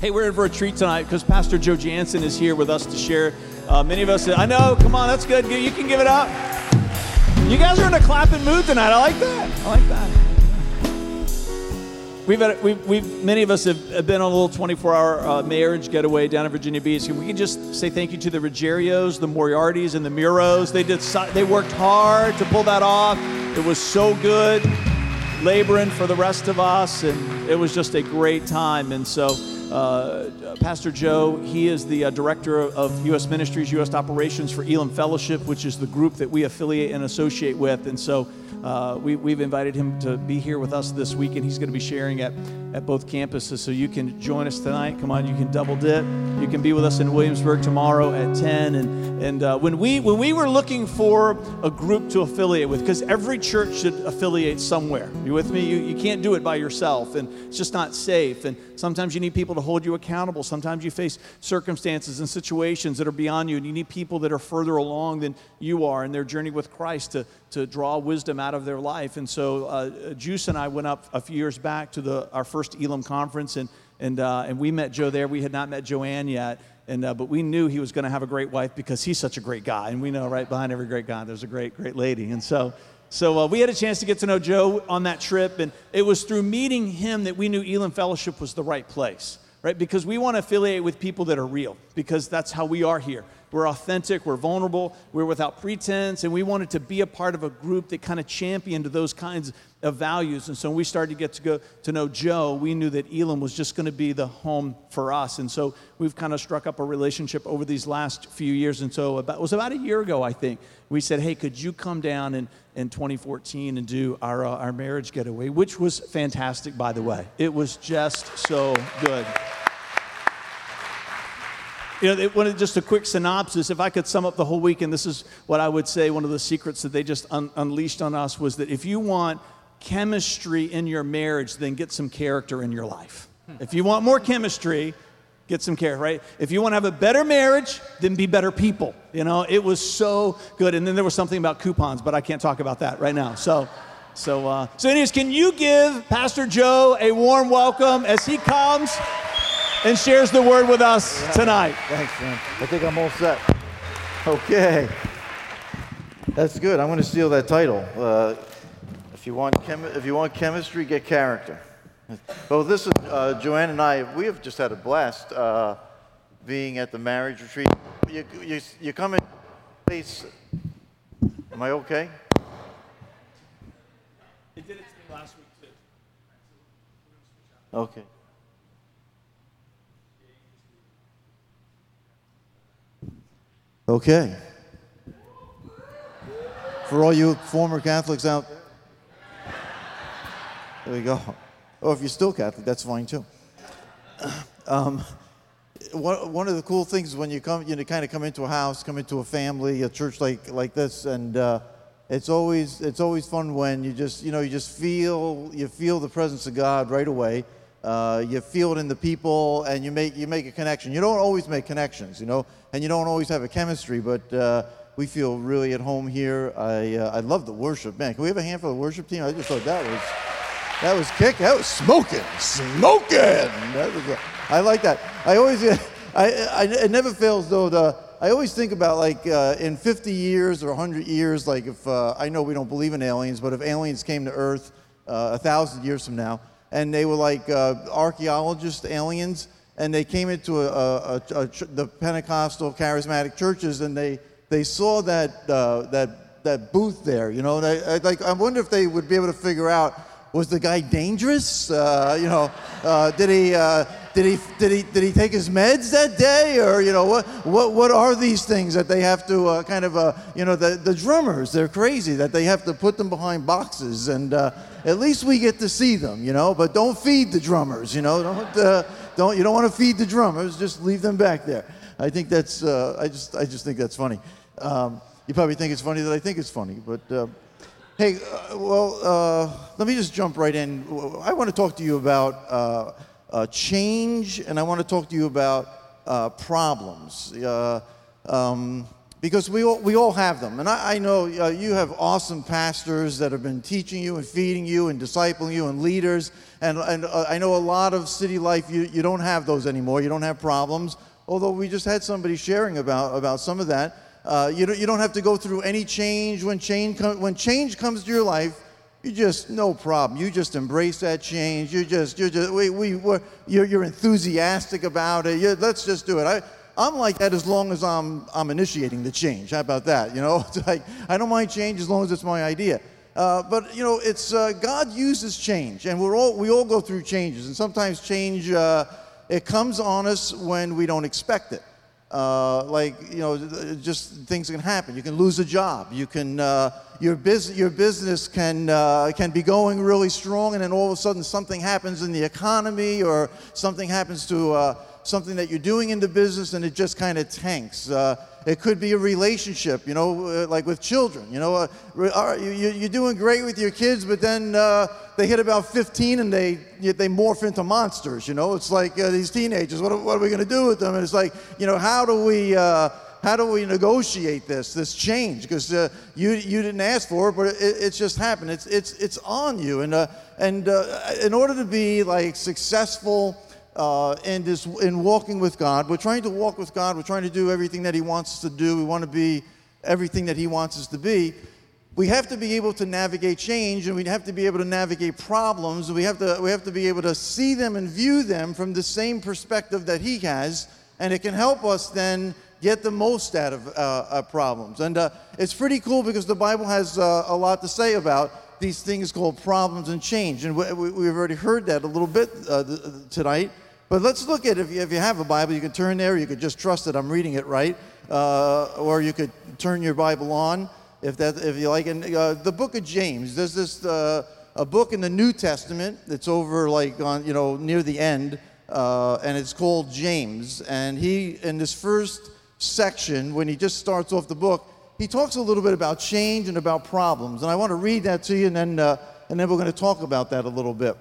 Hey, we're in for a treat tonight because Pastor Joe Jansen is here with us to share. Uh, many of us, I know, come on, that's good. You can give it up. You guys are in a clapping mood tonight. I like that. I like that. We've, had, we've, we've many of us have, have been on a little 24-hour uh, marriage getaway down in Virginia Beach. We can just say thank you to the Ruggierios, the Moriartys, and the Muros. They did. They worked hard to pull that off. It was so good, laboring for the rest of us, and it was just a great time. And so. Uh, Pastor Joe, he is the uh, director of U.S. Ministries, U.S. Operations for Elim Fellowship, which is the group that we affiliate and associate with. And so uh, we, have invited him to be here with us this week, and he's going to be sharing at, at both campuses. So you can join us tonight. Come on, you can double dip. You can be with us in Williamsburg tomorrow at 10. And, and uh, when, we, when we were looking for a group to affiliate with, because every church should affiliate somewhere. You with me? You, you can't do it by yourself, and it's just not safe. And sometimes you need people to to hold you accountable. Sometimes you face circumstances and situations that are beyond you, and you need people that are further along than you are in their journey with Christ to, to draw wisdom out of their life. And so, uh, Juice and I went up a few years back to the, our first Elim conference, and, and, uh, and we met Joe there. We had not met Joanne yet. And, uh, but we knew he was going to have a great wife because he's such a great guy. And we know right behind every great guy, there's a great, great lady. And so, so uh, we had a chance to get to know Joe on that trip, and it was through meeting him that we knew Elim Fellowship was the right place right? Because we want to affiliate with people that are real, because that's how we are here. We're authentic, we're vulnerable, we're without pretense, and we wanted to be a part of a group that kind of championed those kinds of values. And so when we started to get to go to know Joe, we knew that Elim was just going to be the home for us. And so we've kind of struck up a relationship over these last few years. And so about, it was about a year ago, I think, we said, hey, could you come down in, in 2014 and do our, uh, our marriage getaway, which was fantastic, by the way. It was just so good. You know, one, just a quick synopsis. If I could sum up the whole week, and this is what I would say one of the secrets that they just un- unleashed on us was that if you want chemistry in your marriage, then get some character in your life. If you want more chemistry, get some care, right? If you want to have a better marriage, then be better people. You know, it was so good. And then there was something about coupons, but I can't talk about that right now. So, so, uh, so anyways, can you give Pastor Joe a warm welcome as he comes? and shares the word with us yeah. tonight. Thanks, man. I think I'm all set. Okay. That's good. I'm going to steal that title. Uh, if, you want chem- if you want chemistry, get character. Well, this is uh, Joanne and I. We have just had a blast uh, being at the marriage retreat. You, you, you come in place. Am I okay? It did it to me last week too. Okay. Okay. For all you former Catholics out there, there we go. Or if you're still Catholic, that's fine too. Um, one, one of the cool things when you come, you know, kind of come into a house, come into a family, a church like like this, and uh, it's always it's always fun when you just you know you just feel you feel the presence of God right away. Uh, you feel it in the people, and you make you make a connection. You don't always make connections, you know, and you don't always have a chemistry, but uh, we feel really at home here. I uh, I love the worship, man. Can we have a hand for the worship team? I just thought that was that was kick. That was smoking, smoking. That was, I like that. I always I, I it never fails though. The I always think about like uh, in 50 years or 100 years, like if uh, I know we don't believe in aliens, but if aliens came to Earth uh, a thousand years from now and they were like uh, archaeologists, aliens, and they came into a, a, a, the Pentecostal charismatic churches, and they they saw that uh, that that booth there, you know. And I, I, like I wonder if they would be able to figure out was the guy dangerous? Uh, you know, uh, did he? Uh, did he, did, he, did he take his meds that day? Or, you know, what, what, what are these things that they have to uh, kind of, uh, you know, the, the drummers, they're crazy that they have to put them behind boxes. And uh, at least we get to see them, you know, but don't feed the drummers, you know. Don't, uh, don't, you don't want to feed the drummers, just leave them back there. I think that's, uh, I, just, I just think that's funny. Um, you probably think it's funny that I think it's funny, but uh, hey, well, let me just jump right in. I want to talk to you about uh, change, and I want to talk to you about uh, problems. Uh, um, because we all, we all have them. And I, I know uh, you have awesome pastors that have been teaching you and feeding you and discipling you and leaders. And, and uh, I know a lot of city life, you, you don't have those anymore. You don't have problems. Although we just had somebody sharing about, about some of that. Uh, you, don't, you don't have to go through any change. When change, com- when change comes to your life, you just no problem. You just embrace that change. You just you're just we we we're, you're, you're enthusiastic about it. you let's just do it. I I'm like that as long as I'm I'm initiating the change. How about that? You know, it's like I don't mind change as long as it's my idea. Uh, but you know, it's uh, God uses change, and we're all we all go through changes, and sometimes change uh, it comes on us when we don't expect it. Uh, like you know, just things can happen. You can lose a job. You can uh, your business your business can uh, can be going really strong, and then all of a sudden something happens in the economy, or something happens to uh, something that you're doing in the business, and it just kind of tanks. It could be a relationship, you know, uh, like with children. You know, uh, you're doing great with your kids, but then uh, they hit about 15 and they they morph into monsters. You know, it's like uh, these teenagers. What what are we going to do with them? And it's like, you know, how do we uh, how do we negotiate this this change? Because uh, you you didn't ask for it, but it, it's just happened. It's it's it's on you, and uh, and uh, in order to be like successful uh, in in walking with God. We're trying to walk with God. We're trying to do everything that He wants us to do. We want to be everything that He wants us to be. We have to be able to navigate change, and we have to be able to navigate problems. We have to we have to be able to see them and view them from the same perspective that He has, and it can help us then get the most out of uh, uh, problems. And uh, it's pretty cool because the Bible has uh, a lot to say about these things called problems and change. And we, have already heard that a little bit uh, tonight. But let's look at if you, if you have a Bible, you can turn there. You could just trust that I'm reading it right, uh, or you could turn your Bible on if that if you like. And uh, the book of James. There's this uh, a book in the New Testament that's over like on you know near the end, uh, and it's called James. And he in this first section, when he just starts off the book, he talks a little bit about change and about problems. And I want to read that to you, and then uh, and then we're going to talk about that a little bit.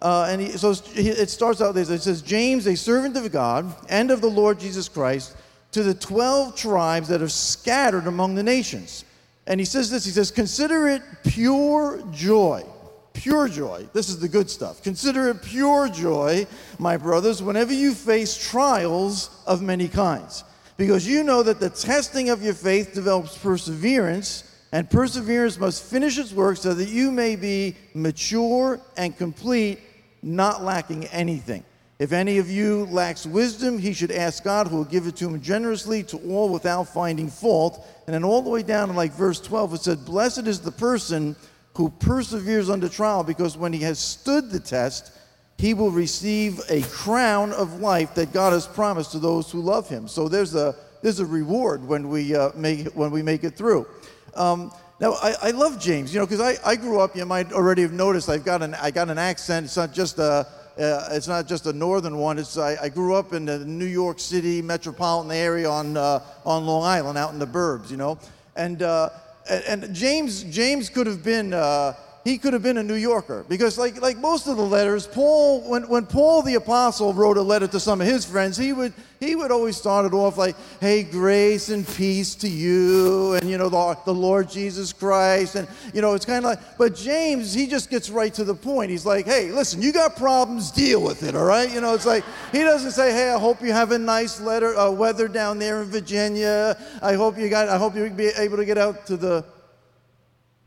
Uh, and he, so it starts out this. It says, James, a servant of God and of the Lord Jesus Christ, to the 12 tribes that are scattered among the nations. And he says this He says, Consider it pure joy. Pure joy. This is the good stuff. Consider it pure joy, my brothers, whenever you face trials of many kinds. Because you know that the testing of your faith develops perseverance, and perseverance must finish its work so that you may be mature and complete not lacking anything. If any of you lacks wisdom, he should ask God, who will give it to him generously to all without finding fault. And then all the way down in like verse 12, it said, Blessed is the person who perseveres under trial, because when he has stood the test, he will receive a crown of life that God has promised to those who love him. So there's a, there's a reward when we, uh, make, it, when we make it through. Um, now, I, I love James, you know, because I, I grew up, you might already have noticed, I've got an, I got an accent. It's not just a, uh, it's not just a northern one. It's, I, I, grew up in the New York City metropolitan area on, uh, on Long Island, out in the burbs, you know. And, uh, and James, James could have been, uh, he could have been a New Yorker because, like, like most of the letters, Paul, when, when Paul the apostle wrote a letter to some of his friends, he would he would always start it off like, "Hey, grace and peace to you," and you know the, the Lord Jesus Christ, and you know it's kind of like. But James, he just gets right to the point. He's like, "Hey, listen, you got problems, deal with it, all right?" You know, it's like he doesn't say, "Hey, I hope you have a nice letter, uh, weather down there in Virginia. I hope you got, I hope you'll be able to get out to the."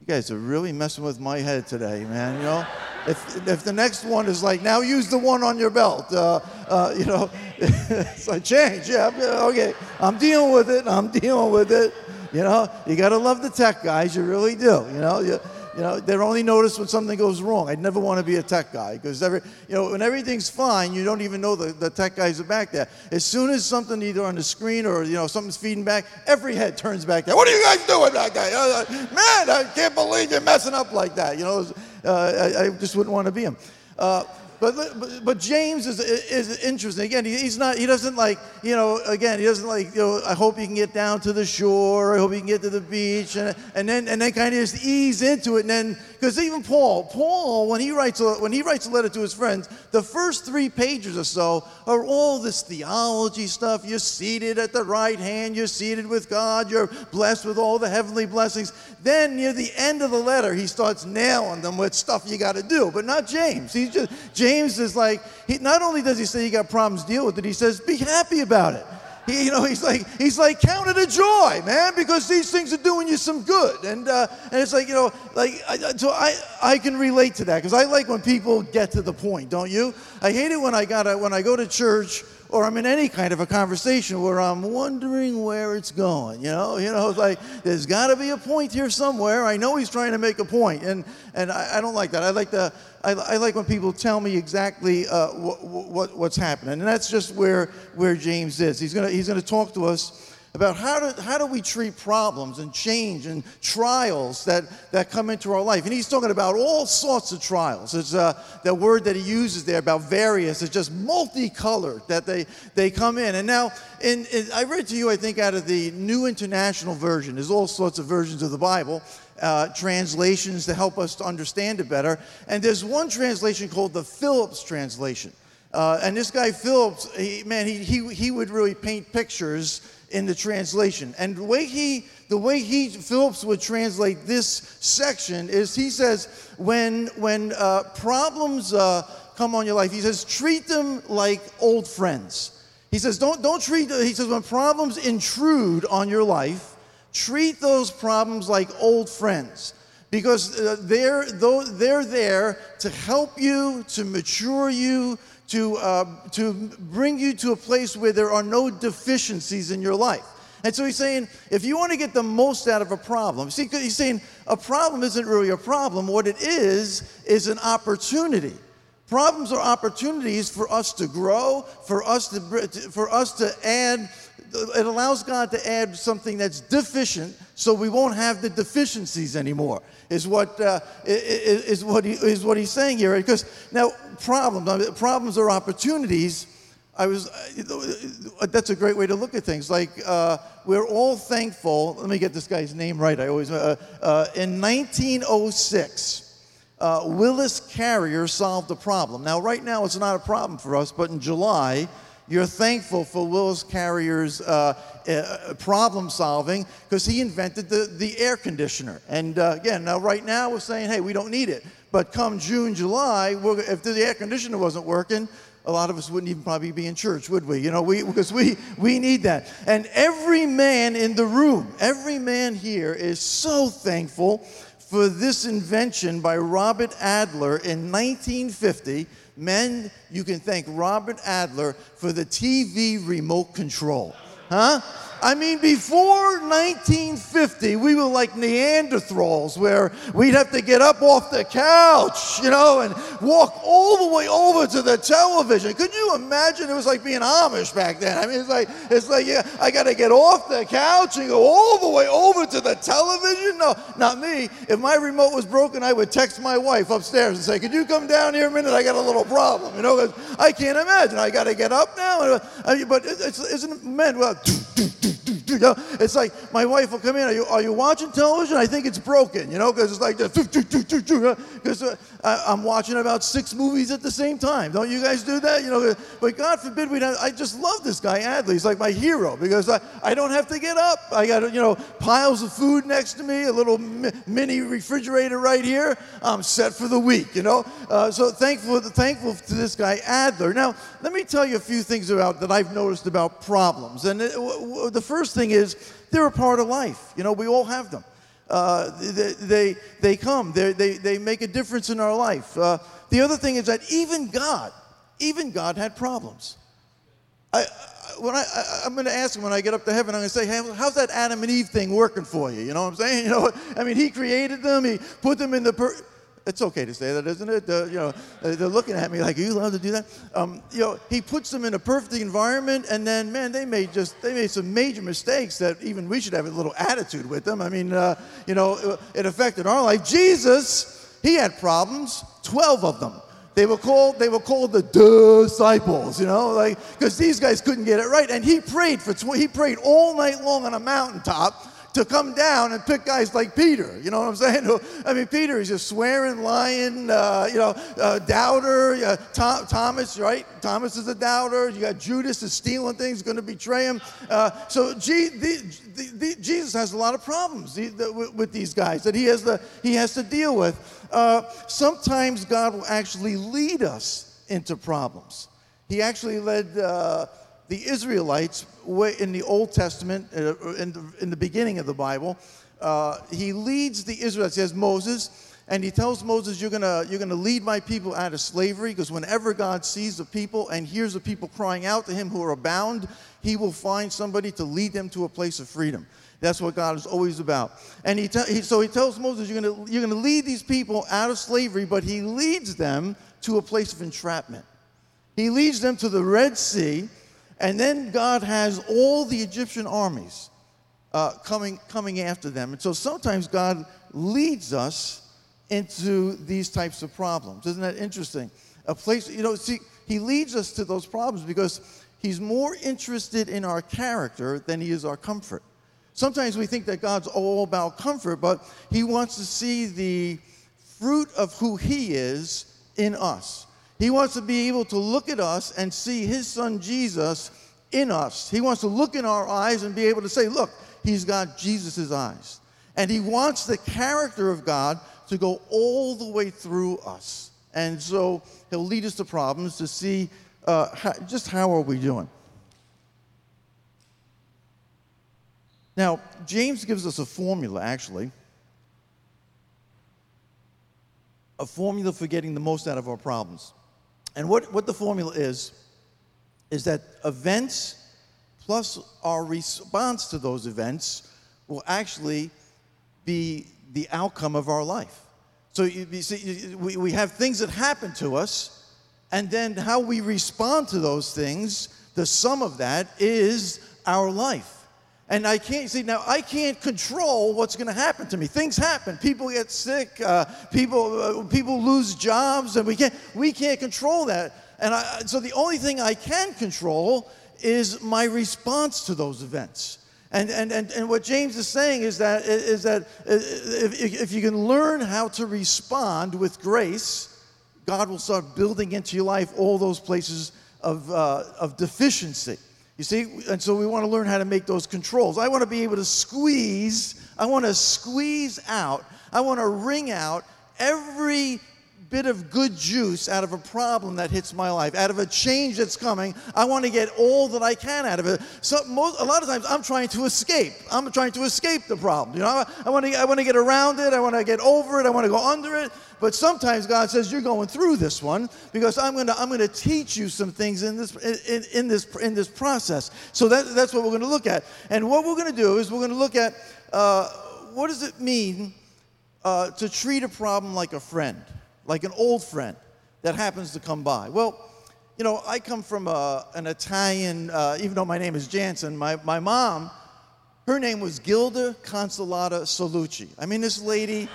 You guys are really messing with my head today, man. You know, if, if the next one is like, now use the one on your belt, uh, uh, you know, it's like change. Yeah, okay. I'm dealing with it. I'm dealing with it. You know, you got to love the tech guys. You really do. You know, you, you know, they're only noticed when something goes wrong. I'd never want to be a tech guy because every, you know, when everything's fine, you don't even know the, the tech guys are back there. As soon as something either on the screen or you know something's feeding back, every head turns back there. What are you guys doing back there? Uh, man, I can't believe you're messing up like that. You know, uh, I, I, just wouldn't want to be him. Uh, But, but, but James is, is interesting. Again, he, he's not, he doesn't like, you know, again, he doesn't like, you know, I hope you can get down to the shore. I hope you can get to the beach. And, and then, and then kind of just ease into it. And then, because even Paul, Paul, when he, writes a, when he writes a letter to his friends, the first three pages or so are all this theology stuff. You're seated at the right hand. You're seated with God. You're blessed with all the heavenly blessings. Then near the end of the letter, he starts nailing them with stuff you got to do. But not James. He's just, James is like, he, not only does he say you got problems, deal with it, he says, be happy about it. He, you know, he's like, he's like, count it a joy, man, because these things are doing you some good. And, uh, and it's like, you know, like, I, so I, I can relate to that because I like when people get to the point, don't you? I hate it when I got when I go to church or I'm in any kind of a conversation where I'm wondering where it's going. You know, you know, it's like there's got to be a point here somewhere. I know he's trying to make a point, and and I, I don't like that. I like the I, I, like when people tell me exactly uh, what, what, what's happening, and that's just where where James is. He's gonna he's gonna talk to us about how do, how do we treat problems and change and trials that, that come into our life. And he's talking about all sorts of trials. It's uh, the word that he uses there about various. It's just multicolored that they, they come in. And now, in, in, I read to you, I think, out of the New International Version. There's all sorts of versions of the Bible. Uh, translations to help us to understand it better. And there's one translation called the Phillips translation. Uh, and this guy Phillips, he, man, he, he, he would really paint pictures in the translation. And the way he, the way he, Phillips would translate this section is he says, when, when uh, problems uh, come on your life, he says, treat them like old friends. He says, don't, don't treat, he says, when problems intrude on your life, treat those problems like old friends because uh, they're, they're there to help you, to mature you, to, uh, to bring you to a place where there are no deficiencies in your life. And so he's saying, if you want to get the most out of a problem, see, he's saying a problem isn't really a problem. What it is, is an opportunity. Problems are opportunities for us to grow, for us to, for us to add, it allows God to add something that's deficient so we won't have the deficiencies anymore is what, uh, is, what he, is what he's saying here because now problems problems are opportunities i was uh, that's a great way to look at things like uh, we're all thankful let me get this guy's name right i always uh, uh in 1906 uh, willis carrier solved a problem now right now it's not a problem for us but in july you're thankful for Willis Carrier's uh, uh, problem solving because he invented the, the air conditioner. And uh, again, now right now we're saying, hey, we don't need it. But come June, July, if the air conditioner wasn't working, a lot of us wouldn't even probably be in church, would we? You know, we, because we, we need that. And every man in the room, every man here is so thankful for this invention by Robert Adler in 1950 Men, you can thank Robert Adler for the TV remote control. Huh? I mean, before 1950, we were like Neanderthals, where we'd have to get up off the couch, you know, and walk all the way over to the television. Could you imagine? It was like being Amish back then. I mean, it's like it's like yeah, I got to get off the couch and go all the way over to the television. No, not me. If my remote was broken, I would text my wife upstairs and say, "Could you come down here a minute? I got a little problem." You know, I can't imagine. I got to get up now. Uh, but it's, isn't men well? you know, it's like my wife will come in. Are you, are you watching television? I think it's broken, you know, because it's like because uh, I'm watching about six movies at the same time. Don't you guys do that? You know, but God forbid we. I just love this guy Adler. He's like my hero because I, I don't have to get up. I got you know piles of food next to me, a little mini refrigerator right here. I'm set for the week. You know, uh, so thankful thankful to this guy Adler. Now let me tell you a few things about that I've noticed about problems. And it, w- the first thing is they're a part of life. You know, we all have them. Uh, they, they, they come, they, they, they make a difference in our life. Uh, the other thing is that even God, even God had problems. I, when I, I, am going to ask him when I get up to heaven, I'm going to say, hey, how's that Adam and Eve thing working for you? You know what I'm saying? You know, I mean, he created them, he put them in the. Per- it's okay to say that, isn't it? Uh, you know, they're looking at me like, "Are you allowed to do that?" Um, you know, he puts them in a perfect environment, and then, man, they made just they made some major mistakes that even we should have a little attitude with them. I mean, uh, you know, it affected our life. Jesus, he had problems, twelve of them. They were called, they were called the disciples, you know, like, because these guys couldn't get it right. And he prayed for, tw- he prayed all night long on a mountaintop to come down and pick guys like Peter. You know what I'm saying? I mean, Peter is just swearing, lying, uh, you know, uh, doubter. Uh, Tom, Thomas, right? Thomas is a doubter. You got Judas is stealing things, going to betray him. Uh, so G, the, the, the, Jesus has a lot of problems with, these guys that he has, the, he has to deal with. Uh, sometimes God will actually lead us into problems. He actually led uh, the Israelites in the Old Testament, uh, in, the, in, the, beginning of the Bible. Uh, he leads the Israelites, he has Moses, and he tells Moses, You're gonna, you're gonna lead my people out of slavery, because whenever God sees the people and hears the people crying out to him who are bound, he will find somebody to lead them to a place of freedom. That's what God is always about. And he, te- he so he tells Moses, you're going you're gonna lead these people out of slavery, but he leads them to a place of entrapment. He leads them to the Red Sea, and then God has all the Egyptian armies uh, coming, coming after them. And so sometimes God leads us into these types of problems. Isn't that interesting? A place, you know, see, he leads us to those problems because he's more interested in our character than he is our comfort. Sometimes we think that God's all about comfort, but He wants to see the fruit of who He is in us. He wants to be able to look at us and see His Son Jesus in us. He wants to look in our eyes and be able to say, Look, He's got Jesus' eyes. And He wants the character of God to go all the way through us. And so He'll lead us to problems to see uh, how, just how are we doing. Now, James gives us a formula, actually. A formula for getting the most out of our problems. And what, what the formula is, is that events plus our response to those events will actually be the outcome of our life. So you, you see, we, we have things that happen to us, and then how we respond to those things, the sum of that is our life. And I can't see now. I can't control what's going to happen to me. Things happen. People get sick. Uh, people uh, people lose jobs, and we can't we can't control that. And I, so the only thing I can control is my response to those events. And, and, and, and what James is saying is that, is that uh, if, if you can learn how to respond with grace, God will start building into your life all those places of, uh, of deficiency. You see, and so we want to learn how to make those controls. I want to be able to squeeze, I want to squeeze out, I want to wring out every bit of good juice out of a problem that hits my life, out of a change that's coming. I want to get all that I can out of it. So most, a lot of times I'm trying to escape. I'm trying to escape the problem. You know, I, I want to I want to get around it. I want to get over it. I want to go under it. But sometimes God says you're going through this one because I'm going to I'm going to teach you some things in this in, in this in this process. So that, that's what we're going to look at. And what we're going to do is we're going to look at uh, what does it mean uh, to treat a problem like a friend like an old friend that happens to come by. Well, you know, I come from a, an Italian, uh, even though my name is Jansen, my, my mom, her name was Gilda Consolata Solucci. I mean, this lady,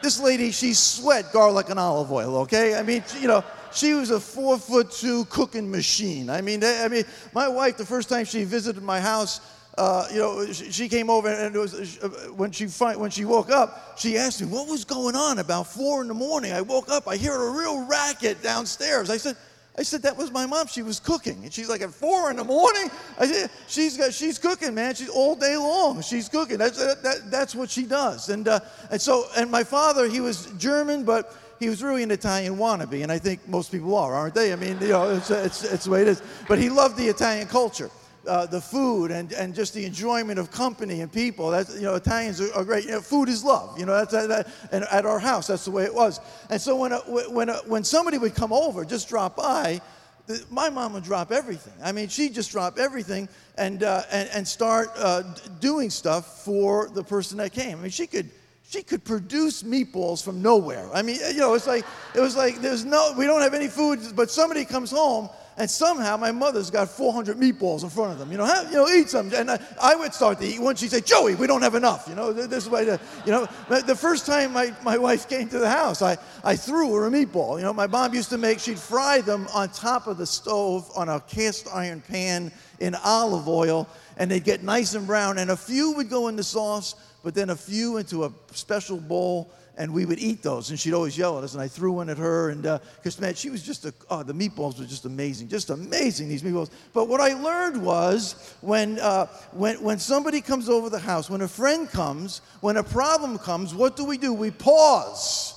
this lady, she sweat garlic and olive oil, okay? I mean, you know, she was a four foot two cooking machine. I mean, I mean, my wife, the first time she visited my house, uh, you know, she, came over and was uh, when she when she woke up, she asked me what was going on. About four in the morning, I woke up. I hear a real racket downstairs. I said. I said that was my mom. She was cooking, and she's like at four in the morning. I said she's got she's cooking, man. She's all day long. She's cooking. That's that, that's what she does. And uh, and so and my father, he was German, but he was really an Italian wannabe, and I think most people are, aren't they? I mean, you know, it's, it's, it's the way it is. But he loved the Italian culture uh, the food and, and just the enjoyment of company and people. That's, you know, Italians are, are great. You know, food is love. You know, that's, that, that, and at our house, that's the way it was. And so when, a, when, a, when somebody would come over, just drop by, the, my mom would drop everything. I mean, she'd just drop everything and, uh, and, and start uh, doing stuff for the person that came. I mean, she could, she could produce meatballs from nowhere. I mean, you know, it's like, it was like, there's no, we don't have any food, but somebody comes home And somehow my mother's got 400 meatballs in front of them. You know, have, you know, eat some. And I, I would start to eat one. She'd say, Joey, we don't have enough. You know, this way to, you know, the first time my, my wife came to the house, I, I threw her a meatball. You know, my mom used to make, she'd fry them on top of the stove on a cast iron pan in olive oil, and they'd get nice and brown. And a few would go in the sauce, but then a few into a special bowl and we would eat those. And she'd always yell at us, and I threw one at her. And because, uh, man, she was just a, oh, the meatballs were just amazing, just amazing, these meatballs. But what I learned was when, uh, when, when somebody comes over the house, when a friend comes, when a problem comes, what do we do? We pause.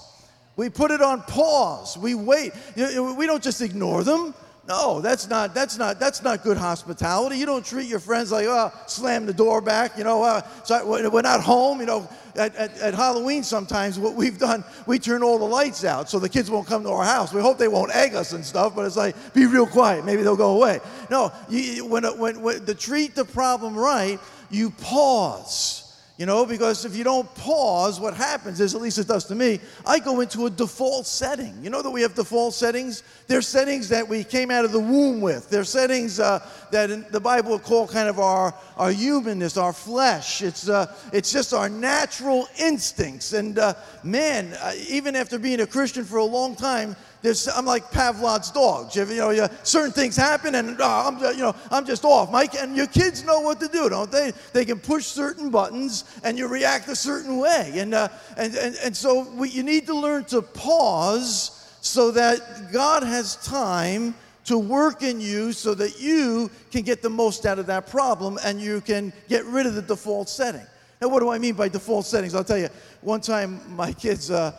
We put it on pause. We wait. We don't just ignore them. No, that's not, that's not, that's not good hospitality. You don't treat your friends like, oh, slam the door back, you know, uh, so we're not home, you know. At, at, at, Halloween sometimes what we've done, we turn all the lights out so the kids won't come to our house. We hope they won't egg us and stuff, but it's like, be real quiet. Maybe they'll go away. No, you, when, when, when to treat the problem right, you pause you know, because if you don't pause, what happens is, at least it does to me, I go into a default setting. You know that we have default settings? They're settings that we came out of the womb with. They're settings uh, that the Bible would call kind of our, our humanness, our flesh. It's, uh, it's just our natural instincts. And uh, man, uh, even after being a Christian for a long time, there's, I'm like Pavlov's dog. You, know, you, certain things happen, and uh, I'm, you know, I'm just off. Mike, and your kids know what to do, don't they? They can push certain buttons, and you react a certain way. And, uh, and, and, and so we, you need to learn to pause so that God has time to work in you so that you can get the most out of that problem and you can get rid of the default setting. Now, what do I mean by default settings? I'll tell you. One time, my kids, uh,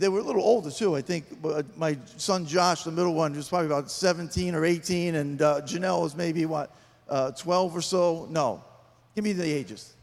they were a little older too. I think my son Josh, the middle one, was probably about 17 or 18, and uh, Janelle was maybe what, uh, 12 or so. No, give me the ages.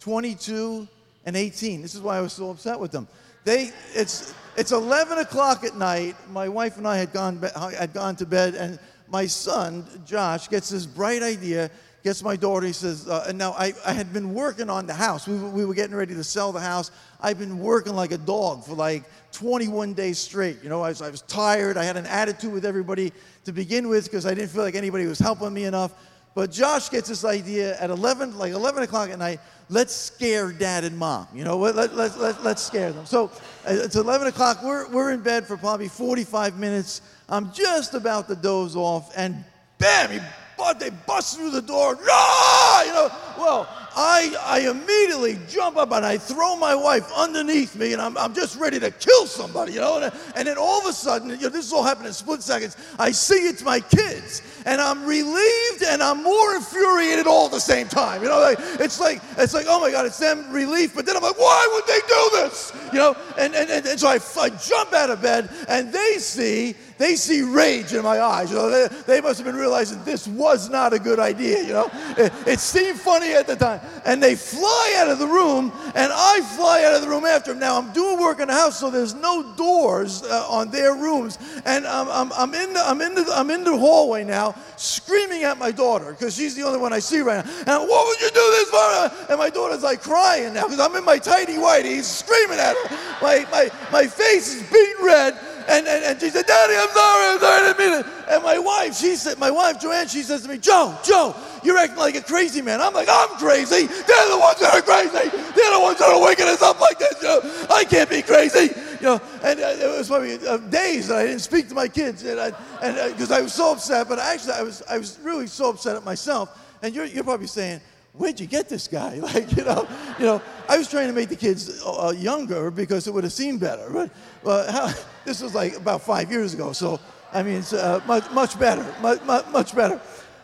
22 and 18. This is why I was so upset with them. They, it's, it's 11 o'clock at night. My wife and I had gone, had gone to bed, and my son Josh gets this bright idea gets my daughter, he says, uh, and now I, I had been working on the house. We, we were getting ready to sell the house. I've been working like a dog for like 21 days straight. You know, I was, I was tired. I had an attitude with everybody to begin with because I didn't feel like anybody was helping me enough. But Josh gets this idea at 11, like 11 o'clock at night, let's scare dad and mom. You know, let, let, let, let, let's scare them. So uh, it's 11 o'clock. We're, we're in bed for probably 45 minutes. I'm just about to doze off, and bam, he but they bust through the door. Ah! You know, well, I, I immediately jump up and I throw my wife underneath me and I'm, I'm just ready to kill somebody, you know. And, and then all of a sudden, you know, this all happened in split seconds. I see it's my kids and I'm relieved and I'm more infuriated all at the same time. You know, like, it's like it's like oh my God, it's them relief, but then I'm like, why would they do this? You know, and and, and, and so I, I jump out of bed and they see they see rage in my eyes. You know, they, they must have been realizing this was not a good idea. You know, it, it seemed funny at the time, and they fly out of the room, and I fly out of the room after them. Now I'm doing work in the house, so there's no doors uh, on their rooms, and I'm, I'm, I'm in the I'm in the I'm in the hallway now, screaming at my daughter because she's the only one I see right now. And what would you do this for? And my daughter's like crying now because I'm in my tidy whitey, screaming at her. My my my face is beat red. And, and, and she said, Daddy, I'm sorry, I'm sorry, I didn't mean it. And my wife, she said, my wife, Joanne, she says to me, Joe, Joe, you're acting like a crazy man. I'm like, I'm crazy. They're the ones that are crazy. They're the ones that are waking us up like this. Know? I can't be crazy. You know, and uh, it was probably uh, days that I didn't speak to my kids, and because I, uh, I was so upset. But actually, I was I was really so upset at myself. And you're you're probably saying, where'd you get this guy? Like, you know, you know, I was trying to make the kids uh, younger because it would have seemed better. But well, how, this was like about five years ago. So, I mean, it's uh, much, much better, much, much better.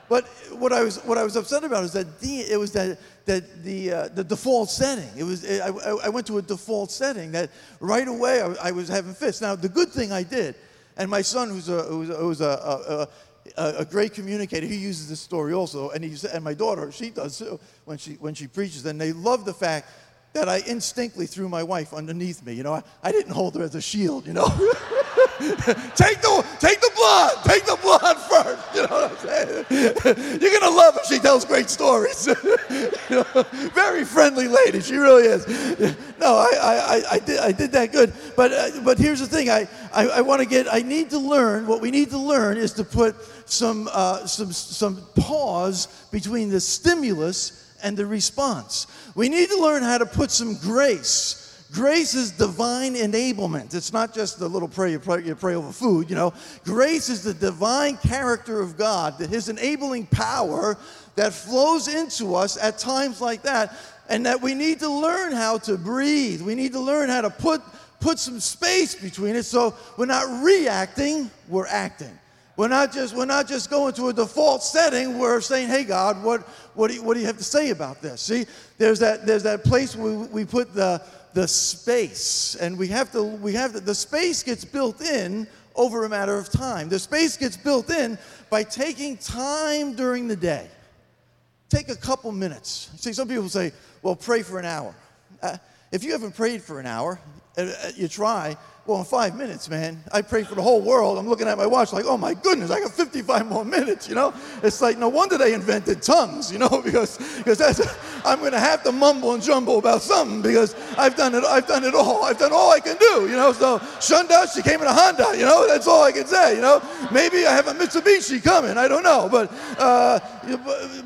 But what I was, what I was upset about is that the, it was that, that the, uh, the default setting. It was, I, I went to a default setting that right away I, I, was having fits. Now, the good thing I did, and my son, who's a, who's a, who's a a, a, great communicator. He uses this story also, and he and my daughter, she does too, when she when she preaches. And they love the fact that I instinctively threw my wife underneath me. You know, I, I didn't hold her as a shield. You know, take the take the blood, take the blood first. You know what I'm saying? You're gonna love her. She tells great stories. you know, very friendly lady. She really is. No, I, I, I, did I did that good. But uh, but here's the thing. I I, I want to get. I need to learn. What we need to learn is to put some uh, some some pause between the stimulus and the response. We need to learn how to put some grace Grace is divine enablement. It's not just the little prayer you pray, you pray over food, you know. Grace is the divine character of God, his enabling power that flows into us at times like that, and that we need to learn how to breathe. We need to learn how to put, put some space between it so we're not reacting, we're acting. We're not just we're not just going to a default setting. We're saying, "Hey God, what what do you, what do you have to say about this?" See, there's that there's that place where we put the the space. And we have to, we have to, the space gets built in over a matter of time. The space gets built in by taking time during the day. Take a couple minutes. See, some people say, well, pray for an hour. Uh, if you haven't prayed for an hour, uh, uh you try, well, in five minutes, man, I pray for the whole world. I'm looking at my watch like, oh my goodness, I got 55 more minutes, you know? It's like, no wonder they invented tongues, you know, because, because that's, I'm going to have to mumble and jumble about something because I've done it, I've done it all. I've done all I can do, you know? So Shunda, she came in a Honda, you know? That's all I can say, you know? Maybe I have a Mitsubishi coming, I don't know. But, uh,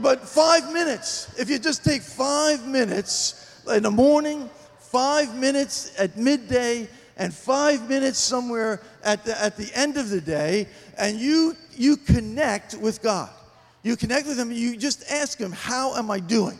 but five minutes, if you just take five minutes in the morning, five minutes at midday, and five minutes somewhere at the, at the end of the day, and you, you connect with God. You connect with Him, you just ask Him, How am I doing?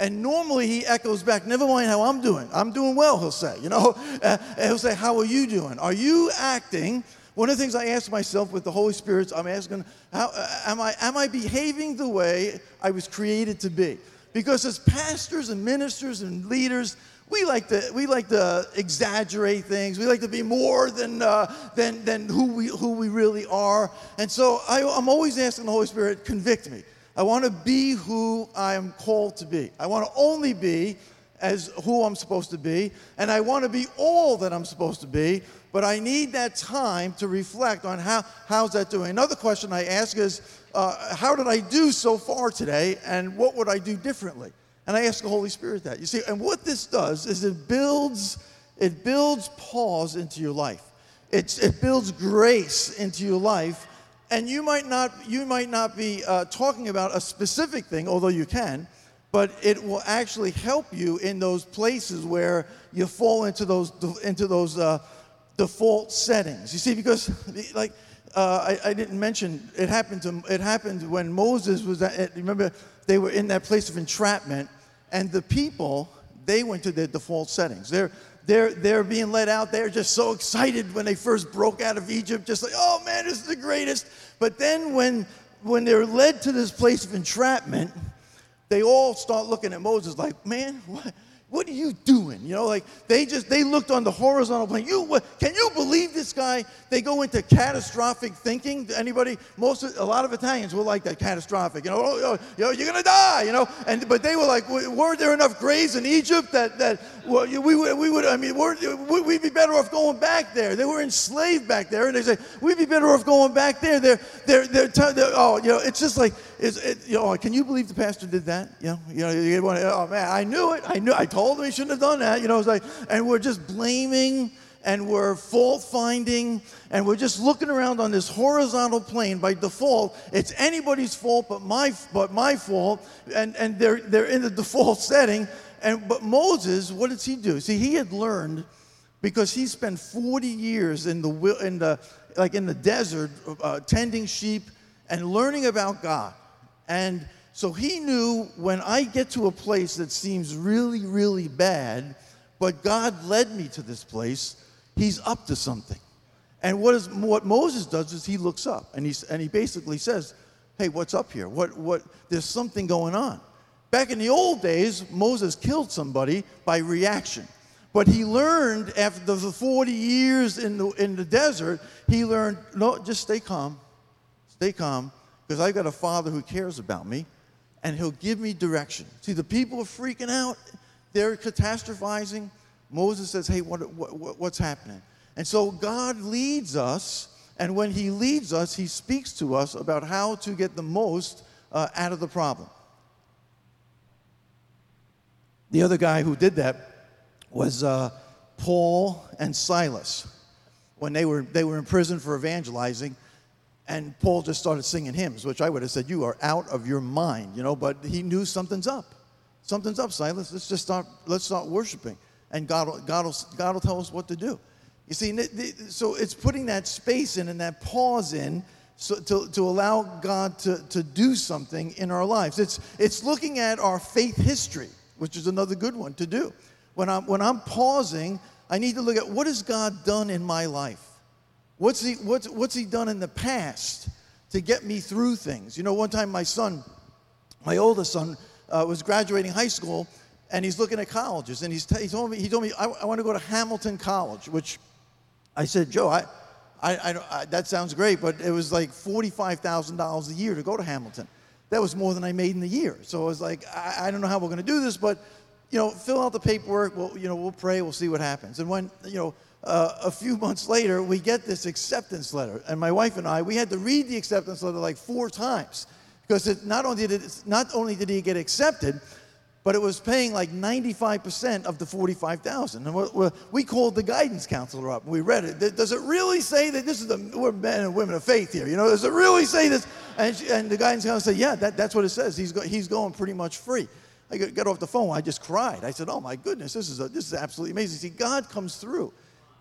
And normally He echoes back, Never mind how I'm doing. I'm doing well, He'll say. You know, uh, He'll say, How are you doing? Are you acting? One of the things I ask myself with the Holy Spirit, I'm asking, how, uh, am, I, am I behaving the way I was created to be? Because as pastors and ministers and leaders, we like to we like to exaggerate things. We like to be more than uh, than than who we who we really are. And so I, I'm always asking the Holy Spirit, convict me. I want to be who I am called to be. I want to only be as who I'm supposed to be, and I want to be all that I'm supposed to be. But I need that time to reflect on how how's that doing. Another question I ask is, uh, how did I do so far today, and what would I do differently? And I ask the Holy Spirit that. You see, and what this does is it builds, it builds pause into your life. It's, it builds grace into your life. And you might not, you might not be uh, talking about a specific thing, although you can, but it will actually help you in those places where you fall into those, into those uh, default settings. You see, because like uh, I, I, didn't mention, it happened, to, it happened when Moses was, at, remember, they were in that place of entrapment and the people, they went to their default settings. They're, they're, they're being let out. They're just so excited when they first broke out of Egypt, just like, oh man, this is the greatest. But then when, when they're led to this place of entrapment, they all start looking at Moses like, man, what? What are you doing? You know, like they just they looked on the horizontal plane. You can you believe this guy? They go into catastrophic thinking. Anybody? Most a lot of Italians were like that catastrophic. You know, oh, oh you're gonna die. You know, and but they were like, weren't there enough graves in Egypt that that well, we would we would I mean, we'd be better off going back there. They were enslaved back there, and they say we'd be better off going back there. They're they're they're, they're oh you know, it's just like it's it, you know, can you believe the pastor did that? You know, you know, you want oh man, I knew it. I knew I told him he shouldn't have done that. You know, it's like, and we're just blaming and we're fault finding and we're just looking around on this horizontal plane by default it's anybody's fault but my but my fault and and they're they're in the default setting and but Moses what does he do see he had learned because he spent 40 years in the in the like in the desert uh, tending sheep and learning about God and so he knew when I get to a place that seems really, really bad, but God led me to this place, he's up to something. And what, is, what Moses does is he looks up and, he's, and he basically says, Hey, what's up here? What, what, there's something going on. Back in the old days, Moses killed somebody by reaction. But he learned after the 40 years in the, in the desert, he learned, no, just stay calm. Stay calm, because I've got a father who cares about me and he'll give me direction. See, the people are freaking out, they're catastrophizing. Moses says, Hey, what, what, what's happening? And so God leads us, and when He leads us, He speaks to us about how to get the most uh, out of the problem. The other guy who did that was uh, Paul and Silas when they were, they were in prison for evangelizing. And Paul just started singing hymns, which I would have said, You are out of your mind, you know, but he knew something's up. Something's up, Silas. Let's just start, let's start worshiping. And God will, God will, God will tell us what to do. You see, so it's putting that space in and that pause in so to, to allow God to, to do something in our lives. It's, it's looking at our faith history, which is another good one to do. When I'm, when I'm pausing, I need to look at what has God done in my life? What's he, what's, what's he done in the past to get me through things? You know, one time my son, my oldest son, uh, was graduating high school and he's looking at colleges and he's t- he told me, he told me I, I want to go to Hamilton College, which I said, Joe, I, I, I, I that sounds great, but it was like $45,000 a year to go to Hamilton. That was more than I made in the year. So I was like, I, I don't know how we're going to do this, but you know, fill out the paperwork. We'll, you know, we'll pray. We'll see what happens. And when, you know, uh, a few months later, we get this acceptance letter, and my wife and I, we had to read the acceptance letter like four times because it, not only did it, not only did he get accepted, but it was paying like 95% of the 45,000. And we're, we're, we called the guidance counselor up and we read it. Does it really say that this is the, we're men and women of faith here, you know, does it really say this? And, she, and the guidance counselor said, yeah, that, that's what it says. He's, go, he's going pretty much free. I got off the phone. I just cried. I said, "Oh my goodness, this is a, this is absolutely amazing." See, God comes through.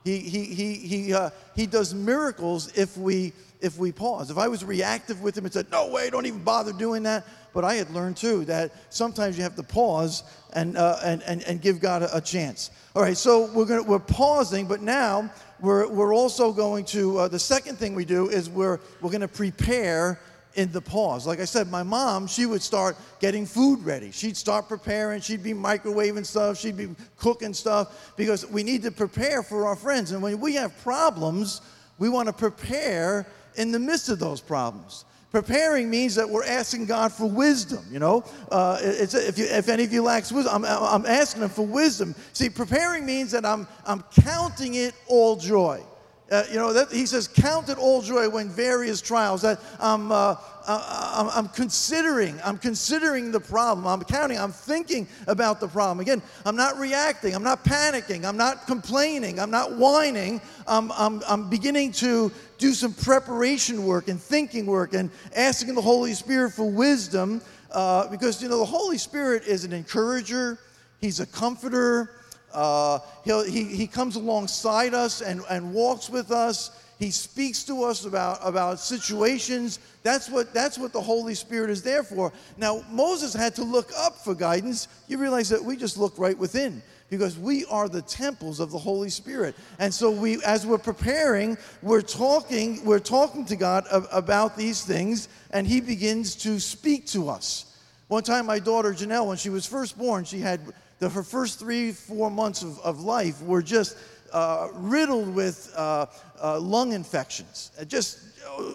He he he he uh, he does miracles if we if we pause. If I was reactive with him and said, "No way, don't even bother doing that," but I had learned too that sometimes you have to pause and uh, and, and and give God a, a, chance. All right, so we're gonna we're pausing, but now we're we're also going to uh, the second thing we do is we're we're going to prepare in the pause. Like I said, my mom, she would start getting food ready. She'd start preparing. She'd be microwaving stuff. She'd be cooking stuff because we need to prepare for our friends. And when we have problems, we want to prepare in the midst of those problems. Preparing means that we're asking God for wisdom, you know. Uh, if, you, if any of you lacks wisdom, I'm, I'm asking Him for wisdom. See, preparing means that I'm, I'm counting it all joy. Uh, you know, that, he says, count it all joy when various trials. That I'm, uh, I'm, I'm, considering, I'm considering the problem. I'm counting, I'm thinking about the problem. Again, I'm not reacting. I'm not panicking. I'm not complaining. I'm not whining. I'm, I'm, I'm beginning to do some preparation work and thinking work and asking the Holy Spirit for wisdom uh, because, you know, the Holy Spirit is an encourager. He's a comforter. Uh, he he comes alongside us and, and walks with us. He speaks to us about, about situations. That's what, that's what the Holy Spirit is there for. Now, Moses had to look up for guidance. You realize that we just look right within because we are the temples of the Holy Spirit. And so we as we're preparing, we're talking, we're talking to God about these things, and He begins to speak to us. One time my daughter Janelle, when she was first born, she had the, first three, four months of, of life were just uh, riddled with uh, uh, lung infections, uh, just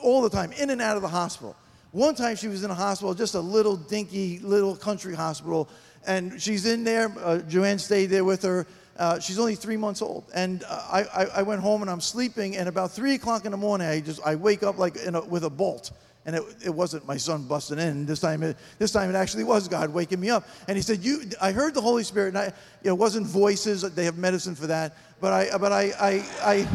all the time, in and out of the hospital. One time she was in a hospital, just a little dinky little country hospital, and she's in there. Uh, Joanne stayed there with her. Uh, she's only three months old, and I, I, I, went home and I'm sleeping, and about three o'clock in the morning, I just I wake up like a, with a bolt and it, it wasn't my son busting in. This time, it, this time it actually was God waking me up. And he said, "You, I heard the Holy Spirit, and I, it wasn't voices. They have medicine for that. But I, but I, I, I,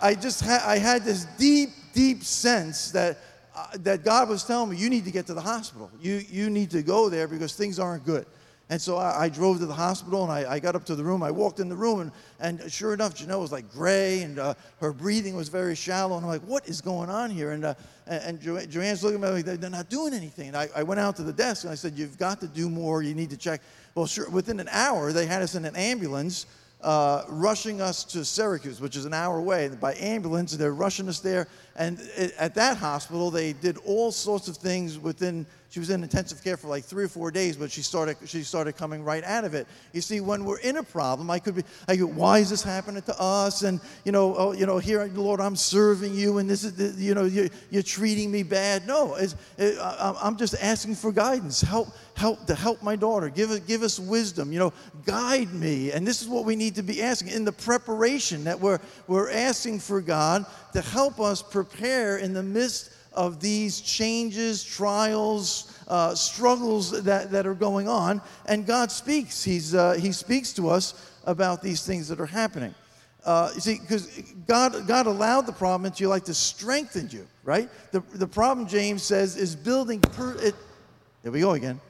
I just had, I had this deep, deep sense that." Uh, that God was telling me, you need to get to the hospital. You, you need to go there because things aren't good. And so I, I, drove to the hospital and I, I, got up to the room. I walked in the room and, and sure enough, Janelle was like gray and uh, her breathing was very shallow. And I'm like, what is going on here? And, uh, and, and Joanne's looking at me like, they're not doing anything. And I, I went out to the desk and I said, you've got to do more. You need to check. Well, sure, within an hour, they had us in an ambulance uh, rushing us to Syracuse, which is an hour away. By ambulance, they're rushing us there. And it, at that hospital, they did all sorts of things within she was in intensive care for like three or four days, but she started she started coming right out of it. You see, when we're in a problem, I could be, I go, why is this happening to us? And you know, oh, you know, here, Lord, I'm serving you, and this is, the, you know, you're, you're treating me bad. No, it, I'm just asking for guidance. Help, help to help my daughter. Give us, give us wisdom. You know, guide me. And this is what we need to be asking in the preparation that we're we're asking for God to help us prepare in the midst of these changes, trials, uh, struggles that, that are going on. And God speaks. He's, uh, he speaks to us about these things that are happening. Uh, you see, because God, God allowed the problem into your life to strengthen you, right? The, the problem, James says, is building, per, it, there we go again.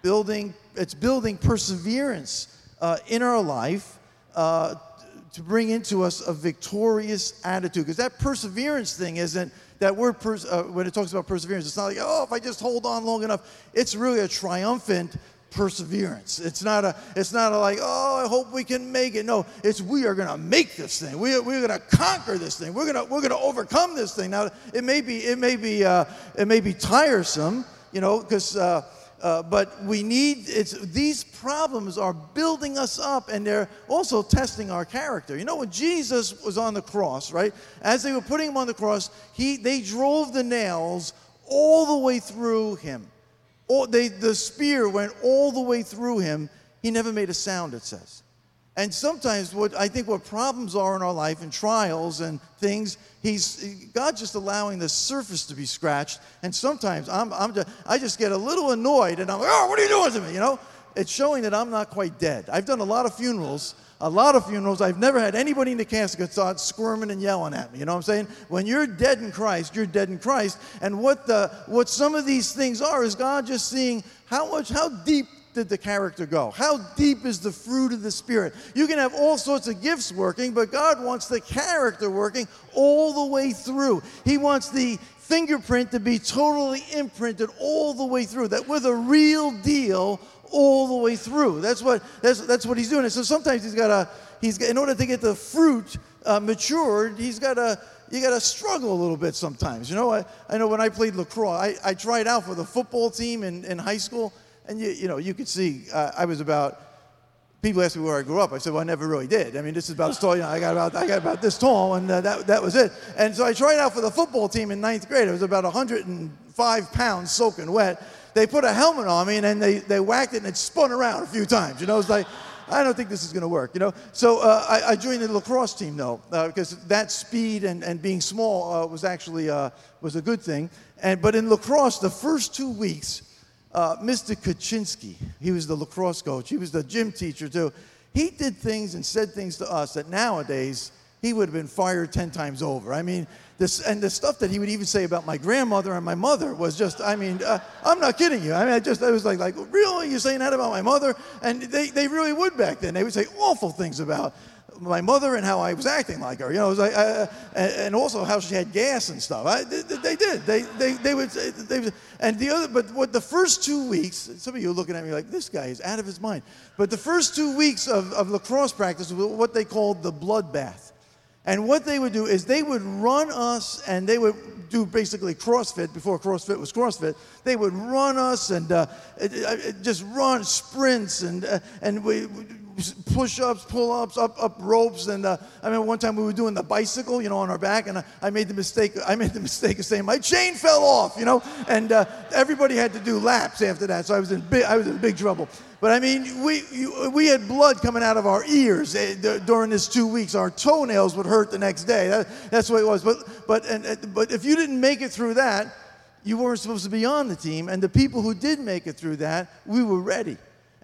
Building, it's building perseverance uh, in our life uh, to bring into us a victorious attitude. Because that perseverance thing isn't that word, pers- uh, when it talks about perseverance, it's not like, oh, if I just hold on long enough. It's really a triumphant perseverance. It's not a, it's not a like, oh, I hope we can make it. No, it's we are going to make this thing. We, we're going to conquer this thing. We're going to, we're going to overcome this thing. Now, it may be, it may be, uh, it may be tiresome, you know, because, uh, uh, but we need it's these problems are building us up and they're also testing our character. You know when jesus was on the cross right as they were putting him on the cross he they drove the nails all the way through him. All, they, the spear went all the way through him. He never made a sound it says and sometimes what I think what problems are in our life and trials and things, he's God just allowing the surface to be scratched. And sometimes I'm, I'm just, I just get a little annoyed and I'm like, oh, what are you doing to me? You know, it's showing that I'm not quite dead. I've done a lot of funerals, a lot of funerals. I've never had anybody in the casket start squirming and yelling at me. You know what I'm saying? When you're dead in Christ, you're dead in Christ. And what the what some of these things are is God just seeing how much, how deep did the character go? How deep is the fruit of the Spirit? You can have all sorts of gifts working, but God wants the character working all the way through. He wants the fingerprint to be totally imprinted all the way through, that we're the real deal all the way through. That's what, that's, that's what he's doing. And so sometimes he's got to, he's in order to get the fruit uh, matured, he's got to, you got to struggle a little bit sometimes. You know, I, I know when I played lacrosse, I, I tried out for the football team in, in high school. And you, you know, you could see uh, I was about. People asked me where I grew up. I said, "Well, I never really did. I mean, this is about as tall. You know, I got about I got about this tall, and uh, that that was it. And so I tried out for the football team in ninth grade. I was about 105 pounds, soaking wet. They put a helmet on me, and then they they whacked it, and it spun around a few times. You know, it's like. I don't think this is going to work, you know. So uh, I, I, joined the lacrosse team though, uh, because that speed and, and being small uh, was actually uh, was a good thing. And but in lacrosse, the first two weeks, uh, Mr. Kaczynski, he was the lacrosse coach, he was the gym teacher too. He did things and said things to us that nowadays he would have been fired 10 times over. I mean, this, and the stuff that he would even say about my grandmother and my mother was just, I mean, uh, I'm not kidding you. I mean, I just, I was like, like, really? You're saying that about my mother? And they, they really would back then. They would say awful things about my mother and how I was acting like her. You know, like, uh, and also how she had gas and stuff. I, they, they, did. They, they, they would. They, and the other, but what the first two weeks, some of you are looking at me like this guy is out of his mind. But the first two weeks of, of lacrosse practice was what they called the bloodbath. And what they would do is they would run us, and they would do basically CrossFit before CrossFit was CrossFit. They would run us and uh, just run sprints, and uh, and we push-ups, pull-ups, up up ropes, and uh, I remember one time we were doing the bicycle, you know, on our back, and I, I made the mistake. I made the mistake of saying my chain fell off, you know, and uh, everybody had to do laps after that, so I was in big, I was in big trouble. But I mean, we you, we had blood coming out of our ears uh, during this two weeks. Our toenails would hurt the next day. That, that's what it was. But but and, but if you didn't make it through that, you weren't supposed to be on the team. And the people who did make it through that, we were ready.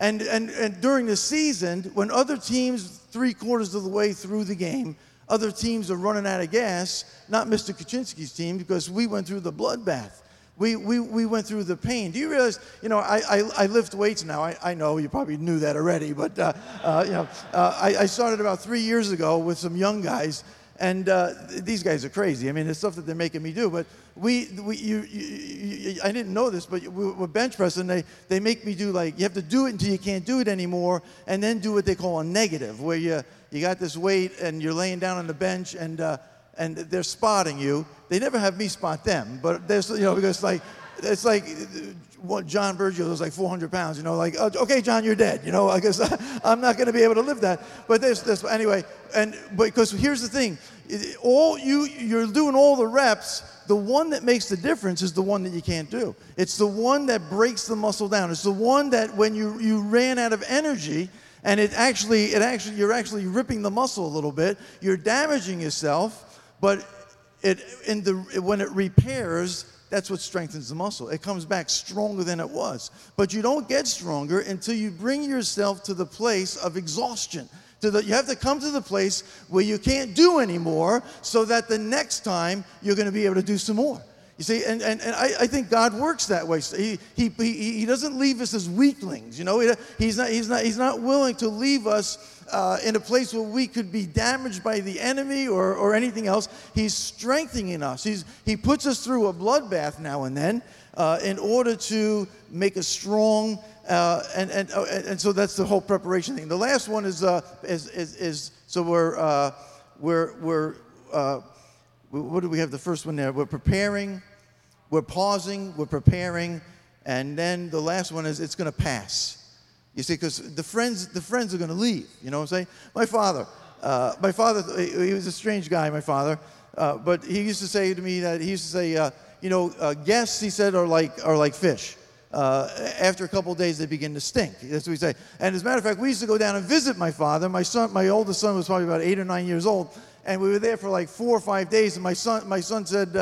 And, and, and during the season, when other teams, three quarters of the way through the game, other teams are running out of gas, not Mr. Kaczynski's team, because we went through the bloodbath. We, we, we went through the pain. Do you realize, you know, I, I, I lift weights now. I, I know you probably knew that already, but, uh, uh, you know, uh, I, I started about three years ago with some young guys and uh, these guys are crazy. I mean, the stuff that they're making me do. But we, we you, you, you, I didn't know this, but we, we're bench pressing. They, they make me do like, you have to do it until you can't do it anymore, and then do what they call a negative, where you, you got this weight and you're laying down on the bench and, uh, and they're spotting you. They never have me spot them, but there's, you know, because like, it's like what John Virgil was like 400 pounds, you know, like, uh, okay, John, you're dead, you know, I guess I'm not going to be able to live that. But there's this, anyway, and because here's the thing, all you, you're doing all the reps, the one that makes the difference is the one that you can't do. It's the one that breaks the muscle down. It's the one that when you, you ran out of energy, and it actually, it actually, you're actually ripping the muscle a little bit, you're damaging yourself, but it, in the, when it repairs, that's what strengthens the muscle. It comes back stronger than it was. But you don't get stronger until you bring yourself to the place of exhaustion. To the, you have to come to the place where you can't do anymore so that the next time you're going to be able to do some more. You see, and, and, and I, I think God works that way. He, he, he, he doesn't leave us as weaklings. You know, he, he's, not, he's, not, he's not willing to leave us uh, in a place where we could be damaged by the enemy or, or anything else. He's strengthening us. He's, he puts us through a bloodbath now and then uh, in order to make us strong. Uh, and, and, uh, and so that's the whole preparation thing. The last one is, uh, is, is, is, so we're, uh, we're, we're what do we have the first one there? We're preparing, we're pausing, we're preparing, and then the last one is it's going to pass. You see, because the friends, the friends are going to leave. You know what I'm saying? My father, uh, my father, he was a strange guy, my father, uh, but he used to say to me that he used to say, uh, you know, uh, guests, he said, are like are like fish. Uh, after a couple of days, they begin to stink. That's what we say. And as a matter of fact, we used to go down and visit my father. My son, my oldest son, was probably about eight or nine years old and we were there for like four or five days. And my son, my son said,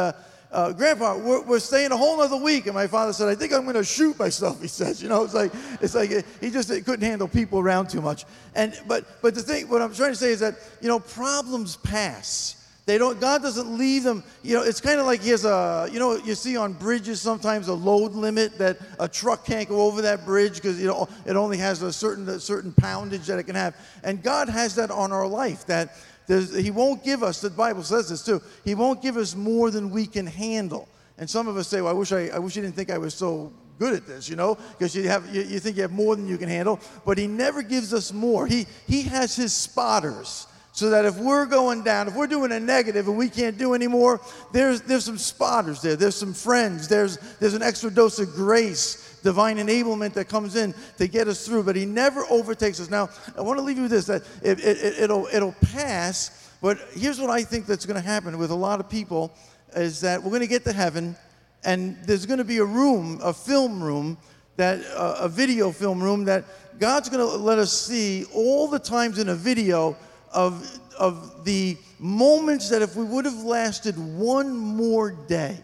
uh, Grandpa, we're, we're, staying a whole other week. And my father said, I think I'm going to shoot myself. He says, you know, it's like it's like he just couldn't handle people around too much. And but but the thing, what I'm trying to say is that you know, problems pass. They don't. God doesn't leave them. You know, it's kind of like he has a. You know, you see on bridges sometimes a load limit that a truck can't go over that bridge because you know it only has a certain a certain poundage that it can have. And God has that on our life. That there's, he won't give us, the Bible says this too, He won't give us more than we can handle. And some of us say, well, I wish I, I wish you didn't think I was so good at this, you know, because you, have, you, you think you have more than you can handle. But He never gives us more. He, he has His spotters so that if we're going down, if we're doing a negative and we can't do anymore, there's, there's some spotters there. There's some friends. There's, there's an extra dose of grace, divine enablement that comes in to get us through. But he never overtakes us. Now, I want to leave you with this, that it, it, it'll, it'll pass, but here's what I think that's going to happen with a lot of people is that we're going to get to heaven and there's going to be a room, a film room, that uh, a video film room that God's going to let us see all the times in a video of, of the moments that if we would have lasted one more day,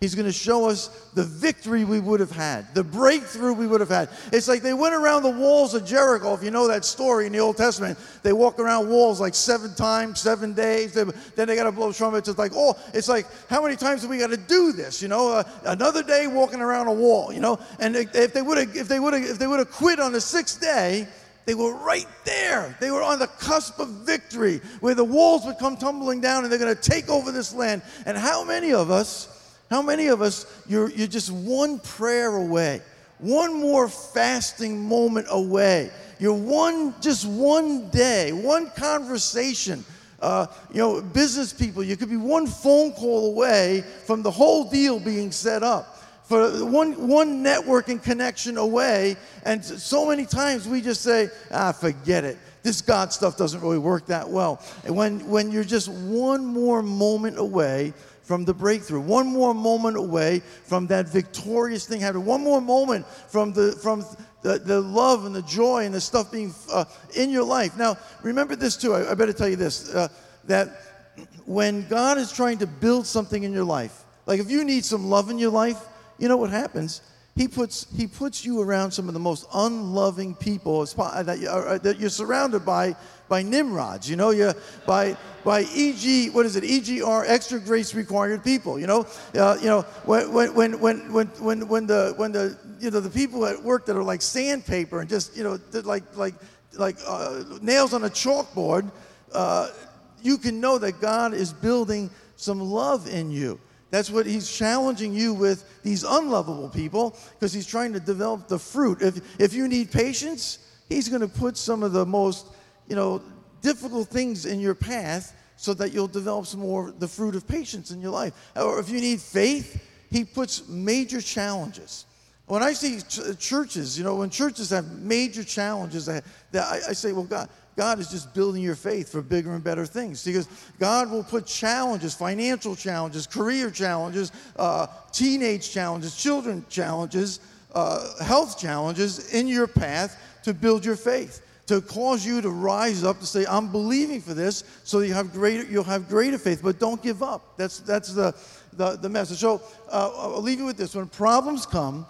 He's going to show us the victory we would have had, the breakthrough we would have had. It's like they went around the walls of Jericho. If you know that story in the Old Testament, they walk around walls like seven times, seven days. They, then they got to blow trumpets. It's like, oh, it's like, how many times do we got to do this? You know, uh, another day walking around a wall. You know, and if they would have, if they would have, if they would have quit on the sixth day, they were right there. They were on the cusp of victory where the walls would come tumbling down and they're going to take over this land. And how many of us, how many of us, you're, you're just one prayer away, one more fasting moment away. You're one, just one day, one conversation. Uh, you know, business people, you could be one phone call away from the whole deal being set up for one, one networking connection away. And so many times we just say, ah, forget it. This God stuff doesn't really work that well. And when, when you're just one more moment away from the breakthrough, one more moment away from that victorious thing happening, one more moment from the, from the, the love and the joy and the stuff being uh, in your life. Now, remember this too. I, I better tell you this uh, that when God is trying to build something in your life, like if you need some love in your life, you know what happens? He puts, he puts you around some of the most unloving people that, you are, that you're surrounded by, by Nimrods, you know, you're by, by EG, what is it, EGR, extra grace required people, you know? Uh, you know, when, when, when, when, when, when, the, when the, you know, the people at work that are like sandpaper and just, you know, like, like, like uh, nails on a chalkboard, uh, you can know that God is building some love in you. That's what he's challenging you with these unlovable people because he's trying to develop the fruit. If, if you need patience, he's going to put some of the most, you know, difficult things in your path so that you'll develop some more the fruit of patience in your life. Or if you need faith, he puts major challenges. When I see ch- churches, you know, when churches have major challenges, I, I, I say, well, God, God is just building your faith for bigger and better things. Because God will put challenges, financial challenges, career challenges, uh, teenage challenges, children challenges, uh, health challenges in your path to build your faith to cause you to rise up to say, I'm believing for this, so you have greater, you'll have greater faith, but don't give up. That's, that's the, the, the message. So uh, I'll leave you with this. When problems come,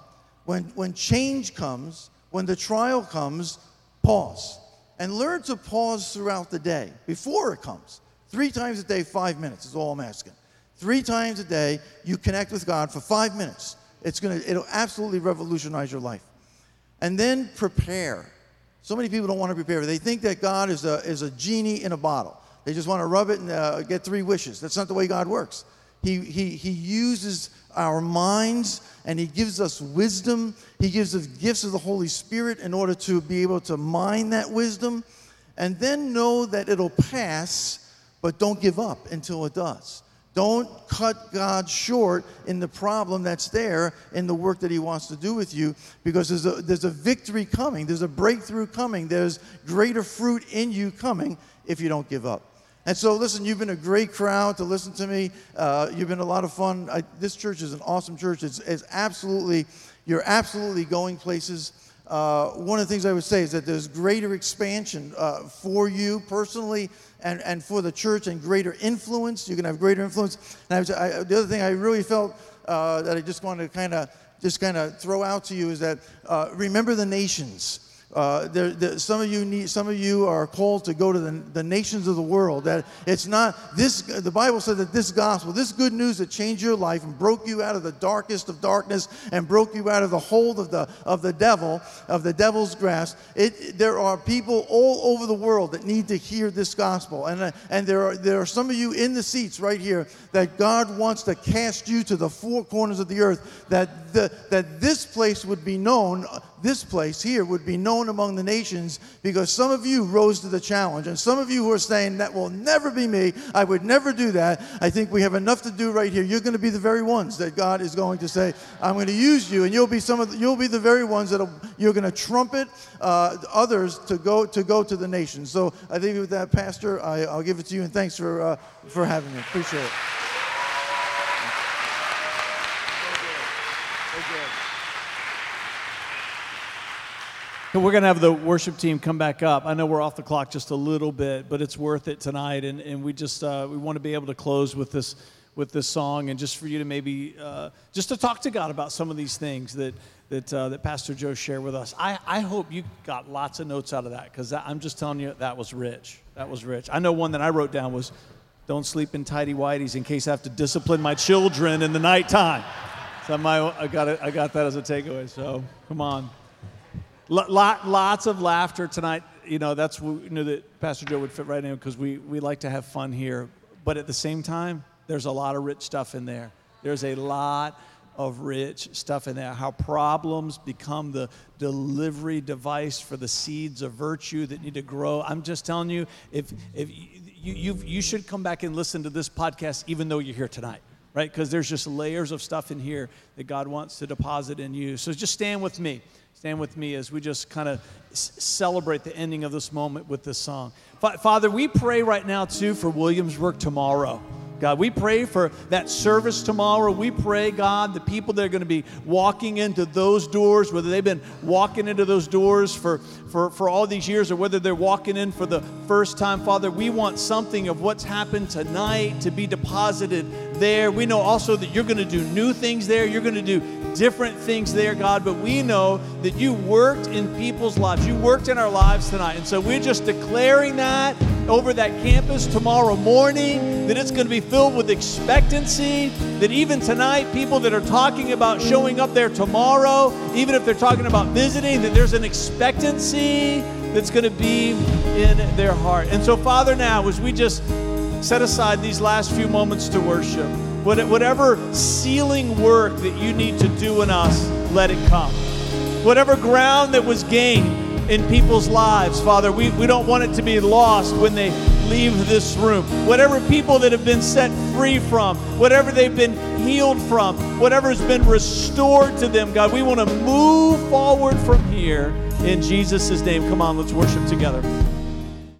when, when change comes, when the trial comes, pause. And learn to pause throughout the day before it comes. Three times a day, five minutes is all I'm asking. Three times a day, you connect with God for five minutes. It's gonna, it'll absolutely revolutionize your life. And then prepare. So many people don't want to prepare. They think that God is a, is a genie in a bottle. They just want to rub it and uh, get three wishes. That's not the way God works. He, he, he uses our minds and He gives us wisdom. He gives us gifts of the Holy Spirit in order to be able to mine that wisdom and then know that it'll pass, but don't give up until it does. Don't cut God short in the problem that's there in the work that He wants to do with you because there's a, there's a victory coming, there's a breakthrough coming, there's greater fruit in you coming if you don't give up. And so, listen, you've been a great crowd to listen to me. Uh, you've been a lot of fun. I, this church is an awesome church. It's, it's absolutely, you're absolutely going places. Uh, one of the things I would say is that there's greater expansion uh, for you personally and, and for the church and greater influence. You can have greater influence. And I I, the other thing I really felt uh, that I just wanted to kind of just kind of throw out to you is that uh, remember the nations. Uh, there, there, some of you need, some of you are called to go to the, the nations of the world. That it's not this. The Bible said that this gospel, this good news that changed your life and broke you out of the darkest of darkness and broke you out of the hold of the of the devil, of the devil's grasp. It, there are people all over the world that need to hear this gospel, and uh, and there are there are some of you in the seats right here that God wants to cast you to the four corners of the earth. That the, that this place would be known this place here would be known among the nations because some of you rose to the challenge. And some of you who are saying, that will never be me, I would never do that. I think we have enough to do right here. You're going to be the very ones that God is going to say, I'm going to use you. And you'll be some of the, you'll be the very ones that you're going to trumpet uh, others to go, to go to the nations. So I think with that, Pastor, I, will give it to you. And thanks for, uh, for having me. Appreciate it. We're going to have the worship team come back up. I know we're off the clock just a little bit, but it's worth it tonight. And, and we just uh, we want to be able to close with this with this song, and just for you to maybe uh, just to talk to God about some of these things that that uh, that Pastor Joe shared with us. I, I hope you got lots of notes out of that because I'm just telling you that was rich. That was rich. I know one that I wrote down was, "Don't sleep in tidy whities in case I have to discipline my children in the nighttime." So my, I got it. I got that as a takeaway. So come on. Lot, lots of laughter tonight. You know, that's we knew that Pastor Joe would fit right in because we, we like to have fun here. But at the same time, there's a lot of rich stuff in there. There's a lot of rich stuff in there. How problems become the delivery device for the seeds of virtue that need to grow. I'm just telling you, if, if you, you, you should come back and listen to this podcast even though you're here tonight right? Because there's just layers of stuff in here that God wants to deposit in you. So just stand with me. Stand with me as we just kind of celebrate the ending of this moment with this song. Father, we pray right now too for Williamsburg tomorrow. God, we pray for that service tomorrow. We pray, God, the people that are going to be walking into those doors, whether they've been walking into those doors for, for, for all these years or whether they're walking in for the first time, Father, we want something of what's happened tonight to be deposited there. We know also that you're going to do new things there. You're going to do different things there, God, but we know that you worked in people's lives. You worked in our lives tonight. And so we're just declaring that over that campus tomorrow morning, that it's going to be filled with expectancy, that even tonight, people that are talking about showing up there tomorrow, even if they're talking about visiting, that there's an expectancy that's going to be in their heart. And so, Father, now as we just set aside these last few moments to worship, Whatever sealing work that you need to do in us, let it come. Whatever ground that was gained in people's lives, Father, we, we don't want it to be lost when they leave this room. Whatever people that have been set free from, whatever they've been healed from, whatever's been restored to them, God, we want to move forward from here in Jesus' name. Come on, let's worship together.